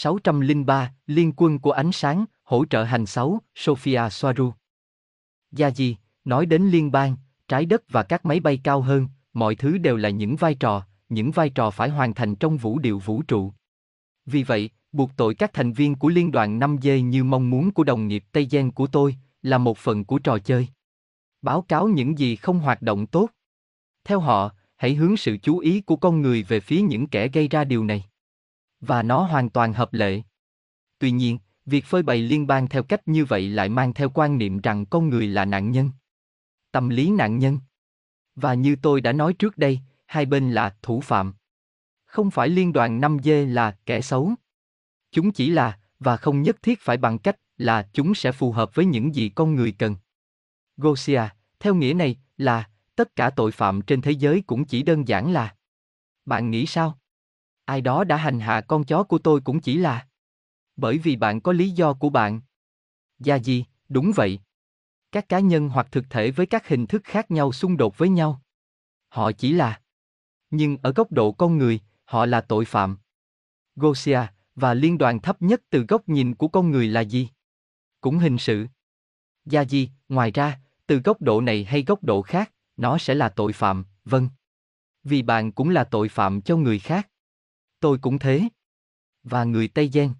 603, Liên quân của ánh sáng, hỗ trợ hành 6, Sophia Soaru. Gia gì nói đến liên bang, trái đất và các máy bay cao hơn, mọi thứ đều là những vai trò, những vai trò phải hoàn thành trong vũ điệu vũ trụ. Vì vậy, buộc tội các thành viên của liên đoàn 5G như mong muốn của đồng nghiệp Tây Gen của tôi, là một phần của trò chơi. Báo cáo những gì không hoạt động tốt. Theo họ, hãy hướng sự chú ý của con người về phía những kẻ gây ra điều này. Và nó hoàn toàn hợp lệ. Tuy nhiên, việc phơi bày liên bang theo cách như vậy lại mang theo quan niệm rằng con người là nạn nhân. Tâm lý nạn nhân. Và như tôi đã nói trước đây, hai bên là thủ phạm. Không phải liên đoàn 5G là kẻ xấu. Chúng chỉ là, và không nhất thiết phải bằng cách là chúng sẽ phù hợp với những gì con người cần. Gosia, theo nghĩa này, là tất cả tội phạm trên thế giới cũng chỉ đơn giản là. Bạn nghĩ sao? Ai đó đã hành hạ con chó của tôi cũng chỉ là. Bởi vì bạn có lý do của bạn. Gia gì, đúng vậy. Các cá nhân hoặc thực thể với các hình thức khác nhau xung đột với nhau. Họ chỉ là. Nhưng ở góc độ con người, họ là tội phạm. Gosia, và liên đoàn thấp nhất từ góc nhìn của con người là gì? Cũng hình sự. Gia gì, ngoài ra, từ góc độ này hay góc độ khác, nó sẽ là tội phạm, vâng. Vì bạn cũng là tội phạm cho người khác. Tôi cũng thế. Và người Tây Giang.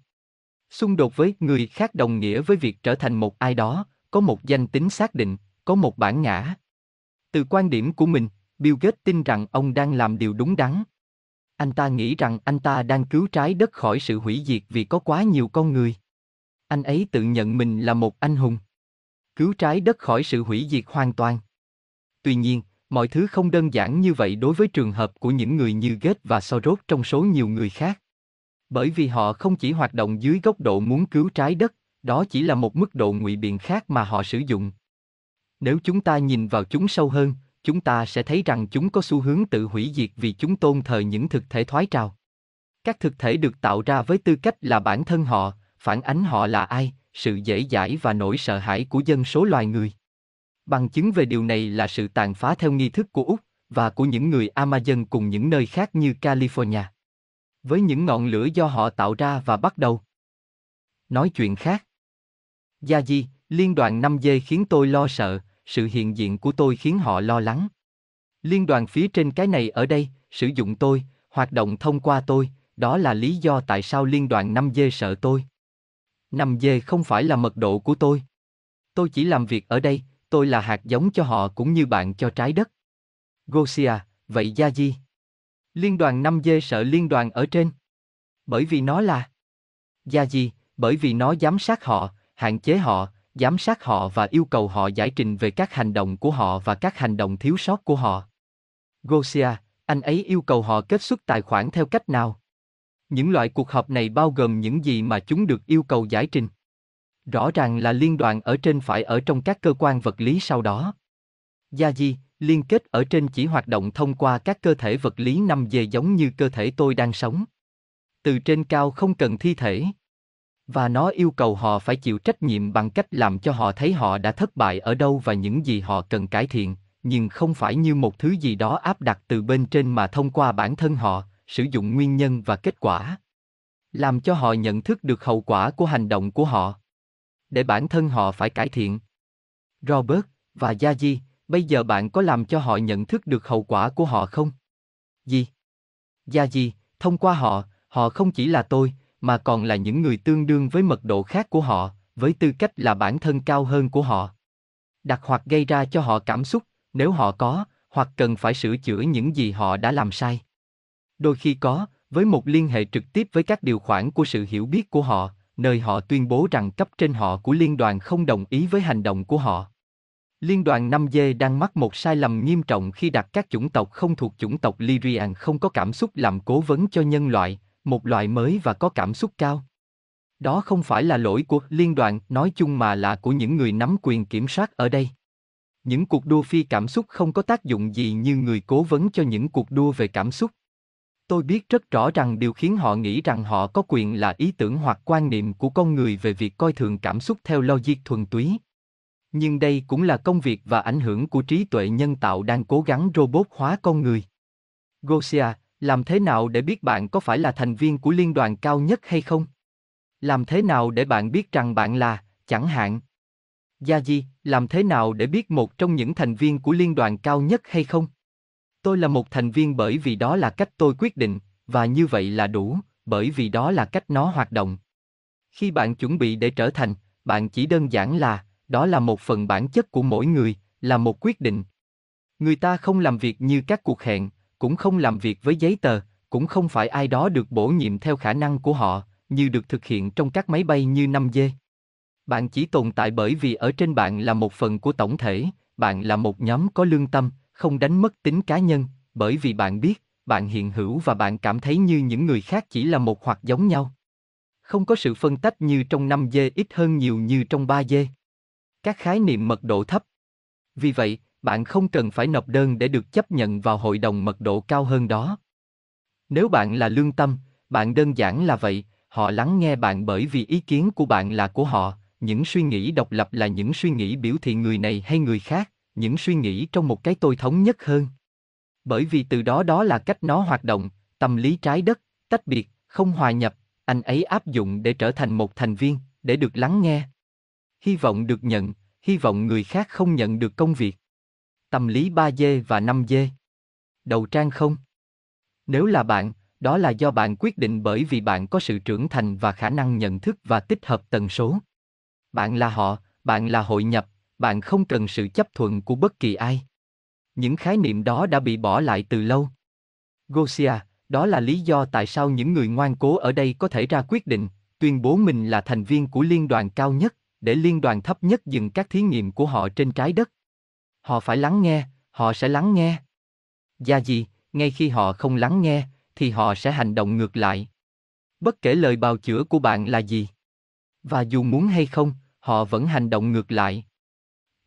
Xung đột với người khác đồng nghĩa với việc trở thành một ai đó, có một danh tính xác định, có một bản ngã. Từ quan điểm của mình, Bill Gates tin rằng ông đang làm điều đúng đắn. Anh ta nghĩ rằng anh ta đang cứu trái đất khỏi sự hủy diệt vì có quá nhiều con người. Anh ấy tự nhận mình là một anh hùng. Cứu trái đất khỏi sự hủy diệt hoàn toàn. Tuy nhiên, mọi thứ không đơn giản như vậy đối với trường hợp của những người như Gates và Soros trong số nhiều người khác. Bởi vì họ không chỉ hoạt động dưới góc độ muốn cứu trái đất, đó chỉ là một mức độ ngụy biện khác mà họ sử dụng. Nếu chúng ta nhìn vào chúng sâu hơn, chúng ta sẽ thấy rằng chúng có xu hướng tự hủy diệt vì chúng tôn thờ những thực thể thoái trào. Các thực thể được tạo ra với tư cách là bản thân họ, phản ánh họ là ai, sự dễ dãi và nỗi sợ hãi của dân số loài người. Bằng chứng về điều này là sự tàn phá theo nghi thức của Úc và của những người Amazon cùng những nơi khác như California. Với những ngọn lửa do họ tạo ra và bắt đầu. Nói chuyện khác. Gia Di, liên đoàn 5 dê khiến tôi lo sợ, sự hiện diện của tôi khiến họ lo lắng. Liên đoàn phía trên cái này ở đây, sử dụng tôi, hoạt động thông qua tôi, đó là lý do tại sao liên đoàn 5 dê sợ tôi. 5 dê không phải là mật độ của tôi. Tôi chỉ làm việc ở đây, tôi là hạt giống cho họ cũng như bạn cho trái đất. Gosia, vậy Gia Di? Liên đoàn 5 dê sợ liên đoàn ở trên. Bởi vì nó là... Gia Di, bởi vì nó giám sát họ, hạn chế họ, giám sát họ và yêu cầu họ giải trình về các hành động của họ và các hành động thiếu sót của họ. Gosia, anh ấy yêu cầu họ kết xuất tài khoản theo cách nào? Những loại cuộc họp này bao gồm những gì mà chúng được yêu cầu giải trình. Rõ ràng là liên đoàn ở trên phải ở trong các cơ quan vật lý sau đó. Gia di, liên kết ở trên chỉ hoạt động thông qua các cơ thể vật lý nằm về giống như cơ thể tôi đang sống. Từ trên cao không cần thi thể. Và nó yêu cầu họ phải chịu trách nhiệm bằng cách làm cho họ thấy họ đã thất bại ở đâu và những gì họ cần cải thiện, nhưng không phải như một thứ gì đó áp đặt từ bên trên mà thông qua bản thân họ, sử dụng nguyên nhân và kết quả. Làm cho họ nhận thức được hậu quả của hành động của họ. Để bản thân họ phải cải thiện. Robert và Gia Di, bây giờ bạn có làm cho họ nhận thức được hậu quả của họ không? Gì? Gia Di, thông qua họ, họ không chỉ là tôi, mà còn là những người tương đương với mật độ khác của họ, với tư cách là bản thân cao hơn của họ. Đặt hoặc gây ra cho họ cảm xúc, nếu họ có, hoặc cần phải sửa chữa những gì họ đã làm sai. Đôi khi có, với một liên hệ trực tiếp với các điều khoản của sự hiểu biết của họ, nơi họ tuyên bố rằng cấp trên họ của liên đoàn không đồng ý với hành động của họ. Liên đoàn 5G đang mắc một sai lầm nghiêm trọng khi đặt các chủng tộc không thuộc chủng tộc Lyrian không có cảm xúc làm cố vấn cho nhân loại, một loại mới và có cảm xúc cao. Đó không phải là lỗi của liên đoàn nói chung mà là của những người nắm quyền kiểm soát ở đây. Những cuộc đua phi cảm xúc không có tác dụng gì như người cố vấn cho những cuộc đua về cảm xúc. Tôi biết rất rõ rằng điều khiến họ nghĩ rằng họ có quyền là ý tưởng hoặc quan niệm của con người về việc coi thường cảm xúc theo logic thuần túy. Nhưng đây cũng là công việc và ảnh hưởng của trí tuệ nhân tạo đang cố gắng robot hóa con người. Gosia, làm thế nào để biết bạn có phải là thành viên của liên đoàn cao nhất hay không? Làm thế nào để bạn biết rằng bạn là, chẳng hạn? Gia Di, làm thế nào để biết một trong những thành viên của liên đoàn cao nhất hay không? Tôi là một thành viên bởi vì đó là cách tôi quyết định, và như vậy là đủ, bởi vì đó là cách nó hoạt động. Khi bạn chuẩn bị để trở thành, bạn chỉ đơn giản là, đó là một phần bản chất của mỗi người, là một quyết định. Người ta không làm việc như các cuộc hẹn, cũng không làm việc với giấy tờ, cũng không phải ai đó được bổ nhiệm theo khả năng của họ, như được thực hiện trong các máy bay như 5G. Bạn chỉ tồn tại bởi vì ở trên bạn là một phần của tổng thể, bạn là một nhóm có lương tâm, không đánh mất tính cá nhân, bởi vì bạn biết, bạn hiện hữu và bạn cảm thấy như những người khác chỉ là một hoặc giống nhau. Không có sự phân tách như trong 5G ít hơn nhiều như trong 3G. Các khái niệm mật độ thấp. Vì vậy, bạn không cần phải nộp đơn để được chấp nhận vào hội đồng mật độ cao hơn đó. Nếu bạn là lương tâm, bạn đơn giản là vậy, họ lắng nghe bạn bởi vì ý kiến của bạn là của họ, những suy nghĩ độc lập là những suy nghĩ biểu thị người này hay người khác, những suy nghĩ trong một cái tôi thống nhất hơn. Bởi vì từ đó đó là cách nó hoạt động, tâm lý trái đất, tách biệt, không hòa nhập, anh ấy áp dụng để trở thành một thành viên, để được lắng nghe. Hy vọng được nhận, hy vọng người khác không nhận được công việc. Tâm lý 3D và 5D. Đầu trang không? Nếu là bạn, đó là do bạn quyết định bởi vì bạn có sự trưởng thành và khả năng nhận thức và tích hợp tần số. Bạn là họ, bạn là hội nhập, bạn không cần sự chấp thuận của bất kỳ ai. Những khái niệm đó đã bị bỏ lại từ lâu. Gosia, đó là lý do tại sao những người ngoan cố ở đây có thể ra quyết định, tuyên bố mình là thành viên của liên đoàn cao nhất, để liên đoàn thấp nhất dừng các thí nghiệm của họ trên trái đất. Họ phải lắng nghe, họ sẽ lắng nghe. Gia gì, ngay khi họ không lắng nghe, thì họ sẽ hành động ngược lại. Bất kể lời bào chữa của bạn là gì. Và dù muốn hay không, họ vẫn hành động ngược lại.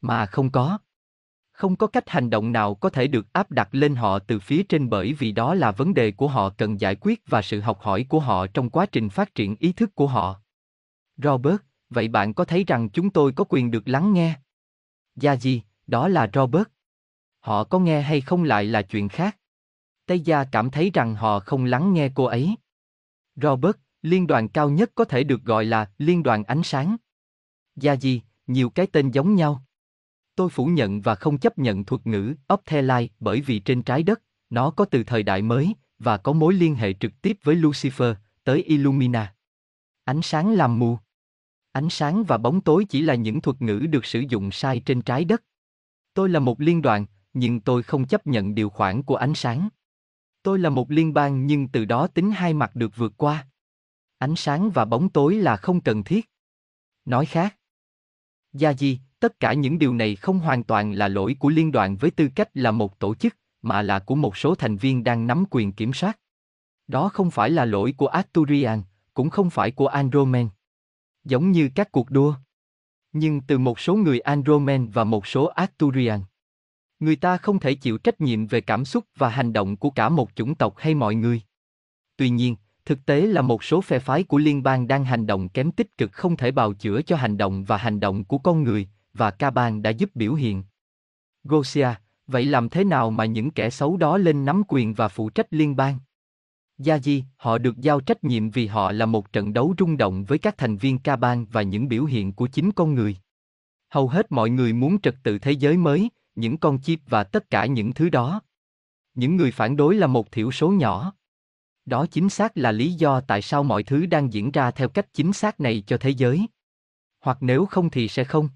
Mà không có. Không có cách hành động nào có thể được áp đặt lên họ từ phía trên bởi vì đó là vấn đề của họ cần giải quyết và sự học hỏi của họ trong quá trình phát triển ý thức của họ. Robert, vậy bạn có thấy rằng chúng tôi có quyền được lắng nghe? Gia gì, đó là Robert. Họ có nghe hay không lại là chuyện khác. Tây Gia cảm thấy rằng họ không lắng nghe cô ấy. Robert, liên đoàn cao nhất có thể được gọi là liên đoàn ánh sáng. Gia gì, nhiều cái tên giống nhau. Tôi phủ nhận và không chấp nhận thuật ngữ Ophelai bởi vì trên trái đất, nó có từ thời đại mới và có mối liên hệ trực tiếp với Lucifer, tới Illumina. Ánh sáng làm mù. Ánh sáng và bóng tối chỉ là những thuật ngữ được sử dụng sai trên trái đất. Tôi là một liên đoàn, nhưng tôi không chấp nhận điều khoản của ánh sáng. Tôi là một liên bang nhưng từ đó tính hai mặt được vượt qua. Ánh sáng và bóng tối là không cần thiết. Nói khác. Gia Di, tất cả những điều này không hoàn toàn là lỗi của liên đoàn với tư cách là một tổ chức, mà là của một số thành viên đang nắm quyền kiểm soát. Đó không phải là lỗi của Arturian, cũng không phải của Andromen. Giống như các cuộc đua. Nhưng từ một số người Andromen và một số Arturian. Người ta không thể chịu trách nhiệm về cảm xúc và hành động của cả một chủng tộc hay mọi người. Tuy nhiên, thực tế là một số phe phái của liên bang đang hành động kém tích cực không thể bào chữa cho hành động và hành động của con người, và ca bang đã giúp biểu hiện. Gosia, vậy làm thế nào mà những kẻ xấu đó lên nắm quyền và phụ trách liên bang? Gia Di, họ được giao trách nhiệm vì họ là một trận đấu rung động với các thành viên ca bang và những biểu hiện của chính con người. Hầu hết mọi người muốn trật tự thế giới mới, những con chip và tất cả những thứ đó. Những người phản đối là một thiểu số nhỏ. Đó chính xác là lý do tại sao mọi thứ đang diễn ra theo cách chính xác này cho thế giới. Hoặc nếu không thì sẽ không.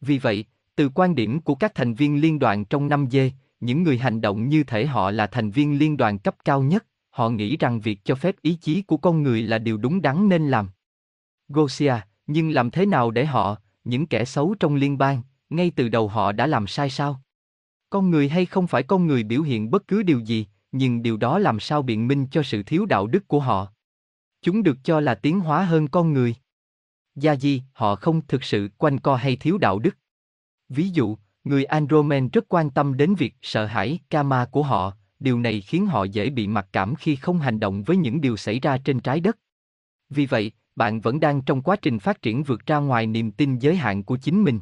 Vì vậy, từ quan điểm của các thành viên liên đoàn trong 5 dê, những người hành động như thể họ là thành viên liên đoàn cấp cao nhất, họ nghĩ rằng việc cho phép ý chí của con người là điều đúng đắn nên làm. Gosia, nhưng làm thế nào để họ, những kẻ xấu trong liên bang, ngay từ đầu họ đã làm sai sao? Con người hay không phải con người biểu hiện bất cứ điều gì, nhưng điều đó làm sao biện minh cho sự thiếu đạo đức của họ? Chúng được cho là tiến hóa hơn con người. Gia di, họ không thực sự quanh co hay thiếu đạo đức. Ví dụ, người Andromen rất quan tâm đến việc sợ hãi, karma của họ, điều này khiến họ dễ bị mặc cảm khi không hành động với những điều xảy ra trên trái đất. Vì vậy, bạn vẫn đang trong quá trình phát triển vượt ra ngoài niềm tin giới hạn của chính mình.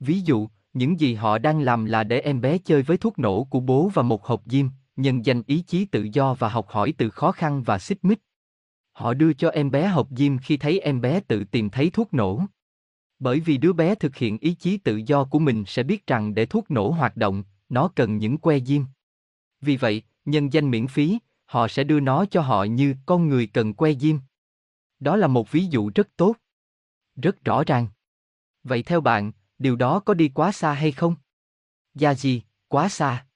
Ví dụ, những gì họ đang làm là để em bé chơi với thuốc nổ của bố và một hộp diêm, nhân danh ý chí tự do và học hỏi từ khó khăn và xích mích. Họ đưa cho em bé hộp diêm khi thấy em bé tự tìm thấy thuốc nổ. Bởi vì đứa bé thực hiện ý chí tự do của mình sẽ biết rằng để thuốc nổ hoạt động, nó cần những que diêm. Vì vậy, nhân danh miễn phí, họ sẽ đưa nó cho họ như con người cần que diêm. Đó là một ví dụ rất tốt. Rất rõ ràng. Vậy theo bạn, điều đó có đi quá xa hay không? Gia gì, quá xa.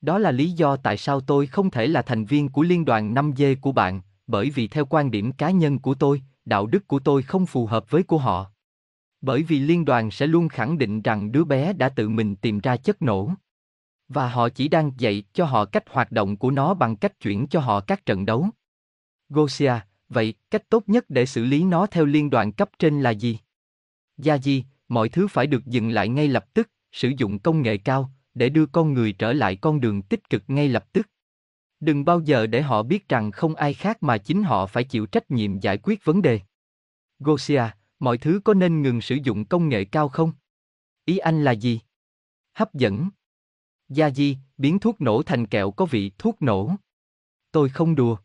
Đó là lý do tại sao tôi không thể là thành viên của liên đoàn 5G của bạn, bởi vì theo quan điểm cá nhân của tôi, đạo đức của tôi không phù hợp với của họ. Bởi vì liên đoàn sẽ luôn khẳng định rằng đứa bé đã tự mình tìm ra chất nổ. Và họ chỉ đang dạy cho họ cách hoạt động của nó bằng cách chuyển cho họ các trận đấu. Gosia, vậy cách tốt nhất để xử lý nó theo liên đoàn cấp trên là gì? Gia Di, mọi thứ phải được dừng lại ngay lập tức, sử dụng công nghệ cao, để đưa con người trở lại con đường tích cực ngay lập tức. Đừng bao giờ để họ biết rằng không ai khác mà chính họ phải chịu trách nhiệm giải quyết vấn đề. Gosia, mọi thứ có nên ngừng sử dụng công nghệ cao không? Ý anh là gì? Hấp dẫn. Gia Di, biến thuốc nổ thành kẹo có vị thuốc nổ. Tôi không đùa.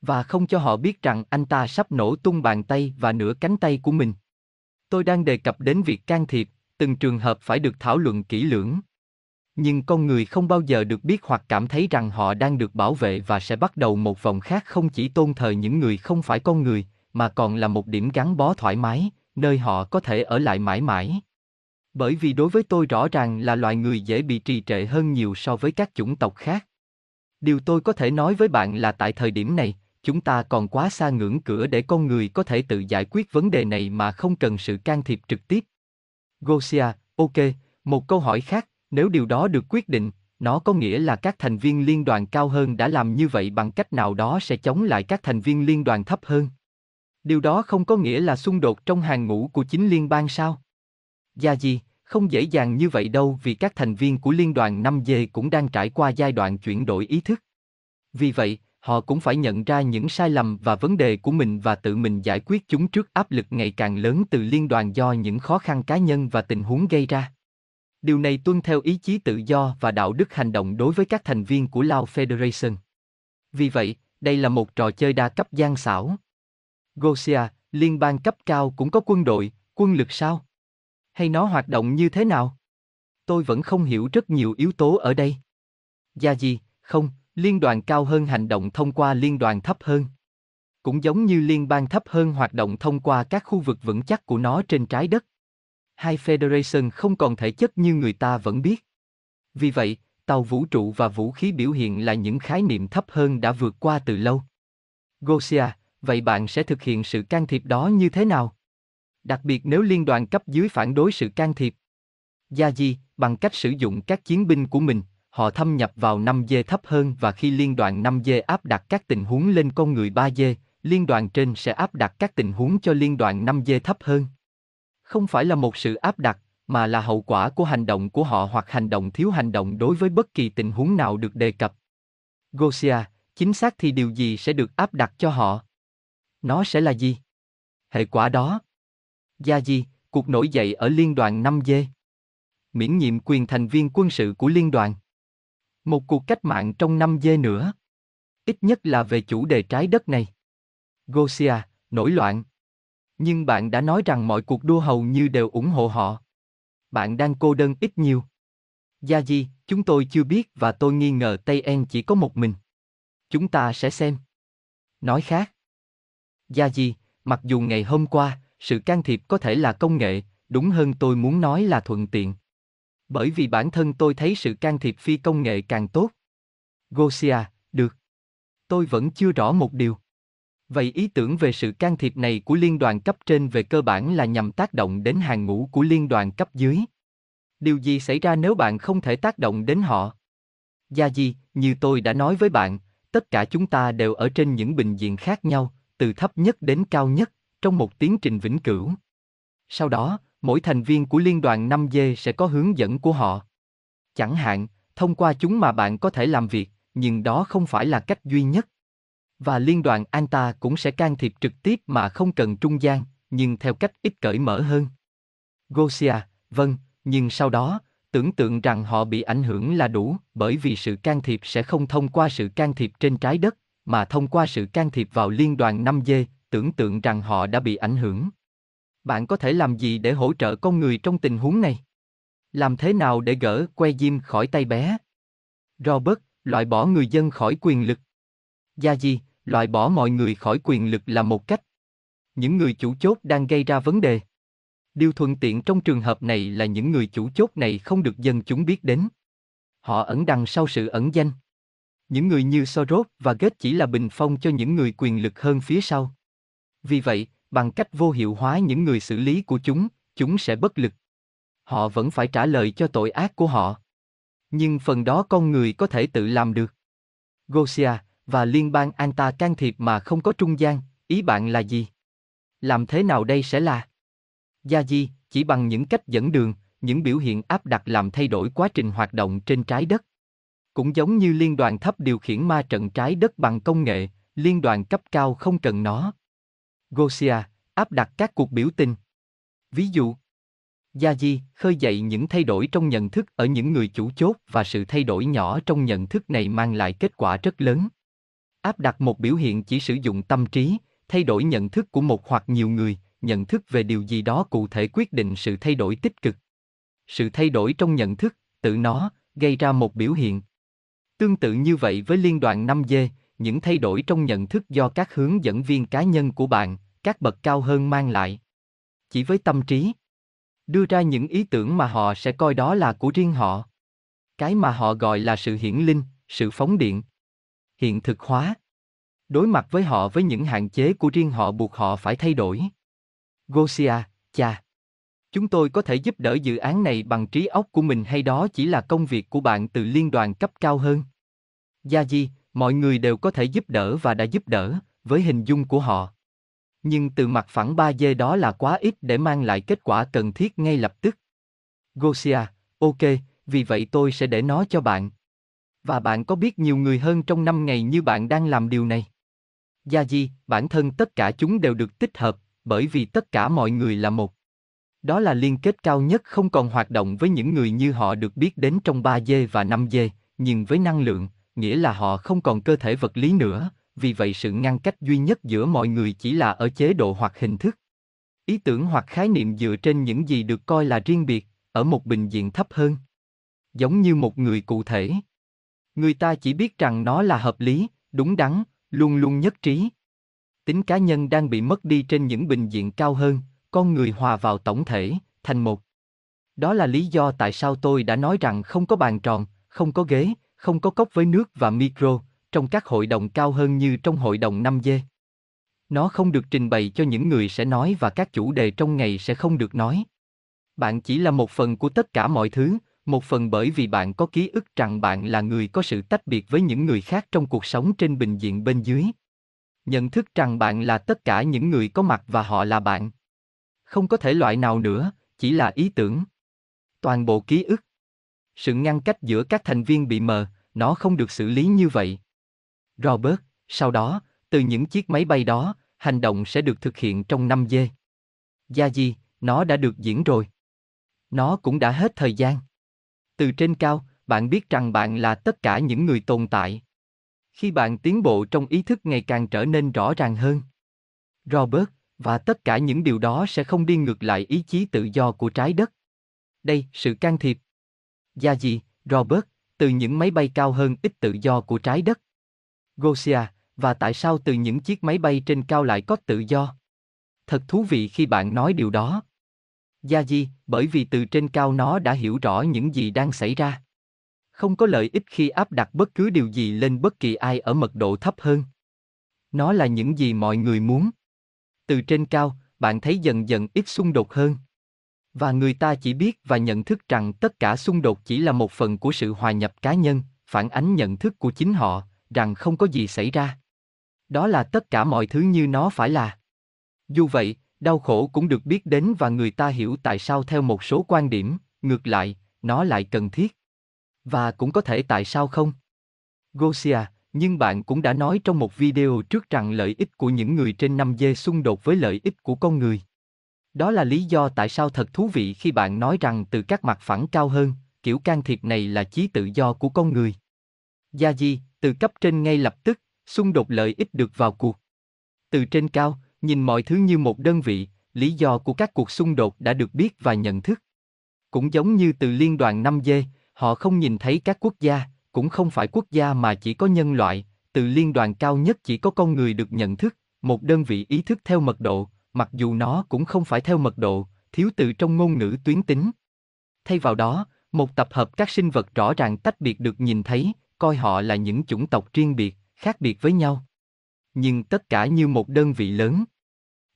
Và không cho họ biết rằng anh ta sắp nổ tung bàn tay và nửa cánh tay của mình. Tôi đang đề cập đến việc can thiệp, từng trường hợp phải được thảo luận kỹ lưỡng. Nhưng con người không bao giờ được biết hoặc cảm thấy rằng họ đang được bảo vệ và sẽ bắt đầu một vòng khác không chỉ tôn thờ những người không phải con người, mà còn là một điểm gắn bó thoải mái, nơi họ có thể ở lại mãi mãi. Bởi vì đối với tôi rõ ràng là loài người dễ bị trì trệ hơn nhiều so với các chủng tộc khác. Điều tôi có thể nói với bạn là tại thời điểm này, chúng ta còn quá xa ngưỡng cửa để con người có thể tự giải quyết vấn đề này mà không cần sự can thiệp trực tiếp. Gosia, ok, một câu hỏi khác, nếu điều đó được quyết định, nó có nghĩa là các thành viên liên đoàn cao hơn đã làm như vậy bằng cách nào đó sẽ chống lại các thành viên liên đoàn thấp hơn. Điều đó không có nghĩa là xung đột trong hàng ngũ của chính liên bang sao? Gia gì, không dễ dàng như vậy đâu vì các thành viên của liên đoàn 5G cũng đang trải qua giai đoạn chuyển đổi ý thức. Vì vậy, họ cũng phải nhận ra những sai lầm và vấn đề của mình và tự mình giải quyết chúng trước áp lực ngày càng lớn từ liên đoàn do những khó khăn cá nhân và tình huống gây ra. Điều này tuân theo ý chí tự do và đạo đức hành động đối với các thành viên của Lao Federation. Vì vậy, đây là một trò chơi đa cấp gian xảo. Gosia, liên bang cấp cao cũng có quân đội, quân lực sao? Hay nó hoạt động như thế nào? Tôi vẫn không hiểu rất nhiều yếu tố ở đây. Gia gì, không, liên đoàn cao hơn hành động thông qua liên đoàn thấp hơn. Cũng giống như liên bang thấp hơn hoạt động thông qua các khu vực vững chắc của nó trên trái đất. Hai Federation không còn thể chất như người ta vẫn biết. Vì vậy, tàu vũ trụ và vũ khí biểu hiện là những khái niệm thấp hơn đã vượt qua từ lâu. Gosia, vậy bạn sẽ thực hiện sự can thiệp đó như thế nào? Đặc biệt nếu liên đoàn cấp dưới phản đối sự can thiệp. Gia Di, bằng cách sử dụng các chiến binh của mình, họ thâm nhập vào 5G thấp hơn và khi liên đoàn 5G áp đặt các tình huống lên con người 3G, liên đoàn trên sẽ áp đặt các tình huống cho liên đoàn 5G thấp hơn. Không phải là một sự áp đặt, mà là hậu quả của hành động của họ hoặc hành động thiếu hành động đối với bất kỳ tình huống nào được đề cập. Gosia, chính xác thì điều gì sẽ được áp đặt cho họ? Nó sẽ là gì? Hệ quả đó. Gia gì, cuộc nổi dậy ở liên đoàn 5 d Miễn nhiệm quyền thành viên quân sự của liên đoàn. Một cuộc cách mạng trong 5 d nữa. Ít nhất là về chủ đề trái đất này. Gosia, nổi loạn. Nhưng bạn đã nói rằng mọi cuộc đua hầu như đều ủng hộ họ. Bạn đang cô đơn ít nhiều. Gia Di, chúng tôi chưa biết và tôi nghi ngờ Tây En chỉ có một mình. Chúng ta sẽ xem. Nói khác. Gia Di, mặc dù ngày hôm qua, sự can thiệp có thể là công nghệ, đúng hơn tôi muốn nói là thuận tiện. Bởi vì bản thân tôi thấy sự can thiệp phi công nghệ càng tốt. Gosia, được. Tôi vẫn chưa rõ một điều. Vậy ý tưởng về sự can thiệp này của liên đoàn cấp trên về cơ bản là nhằm tác động đến hàng ngũ của liên đoàn cấp dưới. Điều gì xảy ra nếu bạn không thể tác động đến họ? Gia Di, như tôi đã nói với bạn, tất cả chúng ta đều ở trên những bình diện khác nhau, từ thấp nhất đến cao nhất, trong một tiến trình vĩnh cửu. Sau đó, mỗi thành viên của liên đoàn 5G sẽ có hướng dẫn của họ. Chẳng hạn, thông qua chúng mà bạn có thể làm việc, nhưng đó không phải là cách duy nhất. Và liên đoàn ANTA cũng sẽ can thiệp trực tiếp mà không cần trung gian, nhưng theo cách ít cởi mở hơn. Gosia, vâng, nhưng sau đó, tưởng tượng rằng họ bị ảnh hưởng là đủ, bởi vì sự can thiệp sẽ không thông qua sự can thiệp trên trái đất, mà thông qua sự can thiệp vào liên đoàn 5G, tưởng tượng rằng họ đã bị ảnh hưởng. Bạn có thể làm gì để hỗ trợ con người trong tình huống này? Làm thế nào để gỡ que diêm khỏi tay bé? Robert, loại bỏ người dân khỏi quyền lực. Gia Di, loại bỏ mọi người khỏi quyền lực là một cách. Những người chủ chốt đang gây ra vấn đề. Điều thuận tiện trong trường hợp này là những người chủ chốt này không được dân chúng biết đến. Họ ẩn đằng sau sự ẩn danh. Những người như Soros và Gates chỉ là bình phong cho những người quyền lực hơn phía sau. Vì vậy, bằng cách vô hiệu hóa những người xử lý của chúng, chúng sẽ bất lực. Họ vẫn phải trả lời cho tội ác của họ. Nhưng phần đó con người có thể tự làm được. Gosia và liên bang Anta can thiệp mà không có trung gian, ý bạn là gì? Làm thế nào đây sẽ là? Gia Di, chỉ bằng những cách dẫn đường, những biểu hiện áp đặt làm thay đổi quá trình hoạt động trên trái đất. Cũng giống như liên đoàn thấp điều khiển ma trận trái đất bằng công nghệ, liên đoàn cấp cao không cần nó. Gosia, áp đặt các cuộc biểu tình. Ví dụ, Gia Di khơi dậy những thay đổi trong nhận thức ở những người chủ chốt và sự thay đổi nhỏ trong nhận thức này mang lại kết quả rất lớn. Áp đặt một biểu hiện chỉ sử dụng tâm trí, thay đổi nhận thức của một hoặc nhiều người, nhận thức về điều gì đó cụ thể quyết định sự thay đổi tích cực. Sự thay đổi trong nhận thức, tự nó, gây ra một biểu hiện. Tương tự như vậy với liên đoàn 5G, những thay đổi trong nhận thức do các hướng dẫn viên cá nhân của bạn, các bậc cao hơn mang lại. Chỉ với tâm trí, đưa ra những ý tưởng mà họ sẽ coi đó là của riêng họ. Cái mà họ gọi là sự hiển linh, sự phóng điện. Hiện thực hóa. Đối mặt với họ với những hạn chế của riêng họ buộc họ phải thay đổi. Gosia, cha. Chúng tôi có thể giúp đỡ dự án này bằng trí óc của mình hay đó chỉ là công việc của bạn từ liên đoàn cấp cao hơn? Gia Di, mọi người đều có thể giúp đỡ và đã giúp đỡ, với hình dung của họ. Nhưng từ mặt phẳng 3D đó là quá ít để mang lại kết quả cần thiết ngay lập tức. Gosia, ok, vì vậy tôi sẽ để nó cho bạn. Và bạn có biết nhiều người hơn trong năm ngày như bạn đang làm điều này? Gia Di, bản thân tất cả chúng đều được tích hợp, bởi vì tất cả mọi người là một. Đó là liên kết cao nhất không còn hoạt động với những người như họ được biết đến trong 3D và 5D, nhưng với năng lượng, nghĩa là họ không còn cơ thể vật lý nữa, vì vậy sự ngăn cách duy nhất giữa mọi người chỉ là ở chế độ hoặc hình thức. Ý tưởng hoặc khái niệm dựa trên những gì được coi là riêng biệt, ở một bình diện thấp hơn. Giống như một người cụ thể. Người ta chỉ biết rằng nó là hợp lý, đúng đắn, luôn luôn nhất trí. Tính cá nhân đang bị mất đi trên những bình diện cao hơn, con người hòa vào tổng thể, thành một. Đó là lý do tại sao tôi đã nói rằng không có bàn tròn, không có ghế, không có cốc với nước và micro, trong các hội đồng cao hơn như trong hội đồng 5G. Nó không được trình bày cho những người sẽ nói và các chủ đề trong ngày sẽ không được nói. Bạn chỉ là một phần của tất cả mọi thứ, một phần bởi vì bạn có ký ức rằng bạn là người có sự tách biệt với những người khác trong cuộc sống trên bình diện bên dưới. Nhận thức rằng bạn là tất cả những người có mặt và họ là bạn. Không có thể loại nào nữa, chỉ là ý tưởng. Toàn bộ ký ức. Sự ngăn cách giữa các thành viên bị mờ, nó không được xử lý như vậy. Robert, sau đó, từ những chiếc máy bay đó, hành động sẽ được thực hiện trong 5 giây. Gia Di, nó đã được diễn rồi. Nó cũng đã hết thời gian. Từ trên cao, bạn biết rằng bạn là tất cả những người tồn tại. Khi bạn tiến bộ trong ý thức ngày càng trở nên rõ ràng hơn. Robert, và tất cả những điều đó sẽ không đi ngược lại ý chí tự do của trái đất. Đây, sự can thiệp. Gia gì Robert, từ những máy bay cao hơn ít tự do của trái đất. Gosia, và tại sao từ những chiếc máy bay trên cao lại có tự do? Thật thú vị khi bạn nói điều đó. Gia Di, bởi vì từ trên cao nó đã hiểu rõ những gì đang xảy ra. Không có lợi ích khi áp đặt bất cứ điều gì lên bất kỳ ai ở mật độ thấp hơn. Nó là những gì mọi người muốn. Từ trên cao, bạn thấy dần dần ít xung đột hơn. Và người ta chỉ biết và nhận thức rằng tất cả xung đột chỉ là một phần của sự hòa nhập cá nhân, phản ánh nhận thức của chính họ, rằng không có gì xảy ra. Đó là tất cả mọi thứ như nó phải là. Dù vậy, đau khổ cũng được biết đến và người ta hiểu tại sao theo một số quan điểm, ngược lại, nó lại cần thiết. Và cũng có thể tại sao không. Gosia, nhưng bạn cũng đã nói trong một video trước rằng lợi ích của những người trên 5G xung đột với lợi ích của con người. Đó là lý do tại sao thật thú vị khi bạn nói rằng từ các mặt phẳng cao hơn, kiểu can thiệp này là chí tự do của con người. Gia Di, từ cấp trên ngay lập tức, xung đột lợi ích được vào cuộc. Từ trên cao, nhìn mọi thứ như một đơn vị, lý do của các cuộc xung đột đã được biết và nhận thức. Cũng giống như từ liên đoàn 5G, họ không nhìn thấy các quốc gia, cũng không phải quốc gia mà chỉ có nhân loại, từ liên đoàn cao nhất chỉ có con người được nhận thức, một đơn vị ý thức theo mật độ, mặc dù nó cũng không phải theo mật độ, thiếu từ trong ngôn ngữ tuyến tính. Thay vào đó, một tập hợp các sinh vật rõ ràng tách biệt được nhìn thấy, coi họ là những chủng tộc riêng biệt, khác biệt với nhau. Nhưng tất cả như một đơn vị lớn.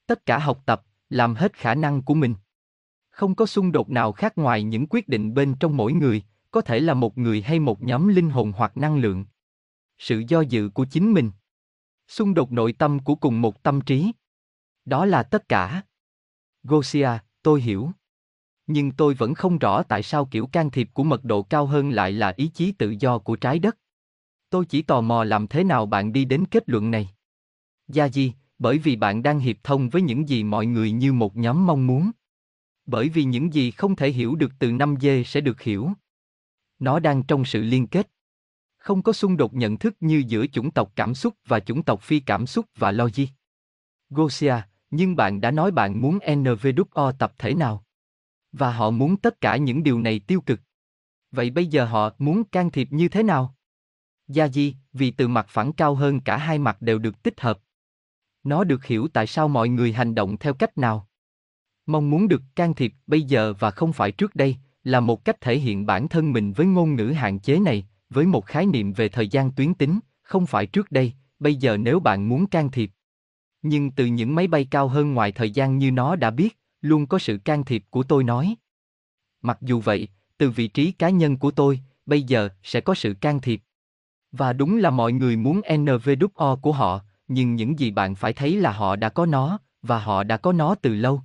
Tất cả học tập, làm hết khả năng của mình. Không có xung đột nào khác ngoài những quyết định bên trong mỗi người, có thể là một người hay một nhóm linh hồn hoặc năng lượng. Sự do dự của chính mình. Xung đột nội tâm của cùng một tâm trí. Đó là tất cả. Gosia, tôi hiểu. Nhưng tôi vẫn không rõ tại sao kiểu can thiệp của mật độ cao hơn lại là ý chí tự do của trái đất. Tôi chỉ tò mò làm thế nào bạn đi đến kết luận này. Gia Di, bởi vì bạn đang hiệp thông với những gì mọi người như một nhóm mong muốn. Bởi vì những gì không thể hiểu được từ năm dê sẽ được hiểu. Nó đang trong sự liên kết. Không có xung đột nhận thức như giữa chủng tộc cảm xúc và chủng tộc phi cảm xúc và logic. Gosia, nhưng bạn đã nói bạn muốn NVWO tập thể nào? Và họ muốn tất cả những điều này tiêu cực. Vậy bây giờ họ muốn can thiệp như thế nào? Gia Di, vì từ mặt phẳng cao hơn cả hai mặt đều được tích hợp. Nó được hiểu tại sao mọi người hành động theo cách nào. Mong muốn được can thiệp bây giờ và không phải trước đây, là một cách thể hiện bản thân mình với ngôn ngữ hạn chế này, với một khái niệm về thời gian tuyến tính, không phải trước đây, bây giờ nếu bạn muốn can thiệp. Nhưng từ những máy bay cao hơn ngoài thời gian như nó đã biết, luôn có sự can thiệp của tôi nói. Mặc dù vậy, từ vị trí cá nhân của tôi, bây giờ sẽ có sự can thiệp. Và đúng là mọi người muốn Nvdo của họ, nhưng những gì bạn phải thấy là họ đã có nó, và họ đã có nó từ lâu.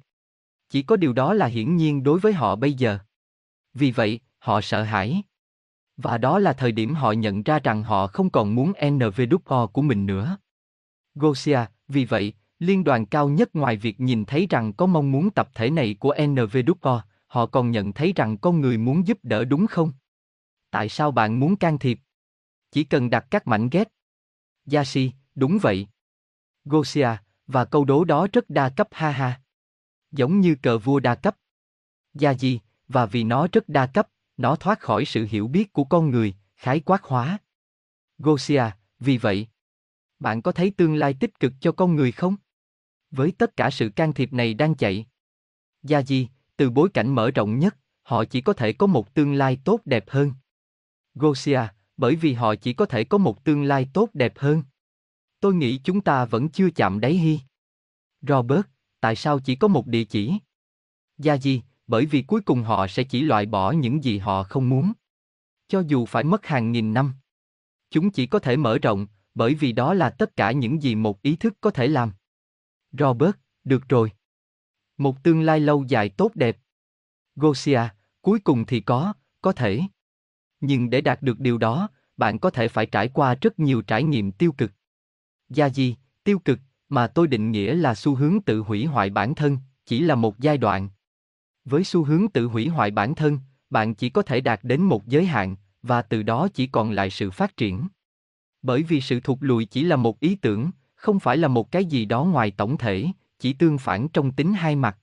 Chỉ có điều đó là hiển nhiên đối với họ bây giờ. Vì vậy, họ sợ hãi. Và đó là thời điểm họ nhận ra rằng họ không còn muốn NVWO của mình nữa. Gosia, vì vậy, liên đoàn cao nhất ngoài việc nhìn thấy rằng có mong muốn tập thể này của NVWO, họ còn nhận thấy rằng con người muốn giúp đỡ đúng không? Tại sao bạn muốn can thiệp? Chỉ cần đặt các mảnh ghép. Yashi, đúng vậy. Gosia, và câu đố đó rất đa cấp ha ha. Giống như cờ vua đa cấp. Gia Di và vì nó rất đa cấp, nó thoát khỏi sự hiểu biết của con người, khái quát hóa. Gosia, vì vậy, bạn có thấy tương lai tích cực cho con người không? Với tất cả sự can thiệp này đang chạy. Gia Di từ bối cảnh mở rộng nhất, họ chỉ có thể có một tương lai tốt đẹp hơn. Gosia, bởi vì họ chỉ có thể có một tương lai tốt đẹp hơn. Tôi nghĩ chúng ta vẫn chưa chạm đáy hi. Robert, tại sao chỉ có một địa chỉ? Gia gì bởi vì cuối cùng họ sẽ chỉ loại bỏ những gì họ không muốn. Cho dù phải mất hàng nghìn năm. Chúng chỉ có thể mở rộng, bởi vì đó là tất cả những gì một ý thức có thể làm. Robert, được rồi. Một tương lai lâu dài tốt đẹp. Gosia, cuối cùng thì có, có thể. Nhưng để đạt được điều đó, bạn có thể phải trải qua rất nhiều trải nghiệm tiêu cực. Gia gì, tiêu cực, mà tôi định nghĩa là xu hướng tự hủy hoại bản thân, chỉ là một giai đoạn. Với xu hướng tự hủy hoại bản thân, bạn chỉ có thể đạt đến một giới hạn, và từ đó chỉ còn lại sự phát triển. Bởi vì sự thụt lùi chỉ là một ý tưởng, không phải là một cái gì đó ngoài tổng thể, chỉ tương phản trong tính hai mặt.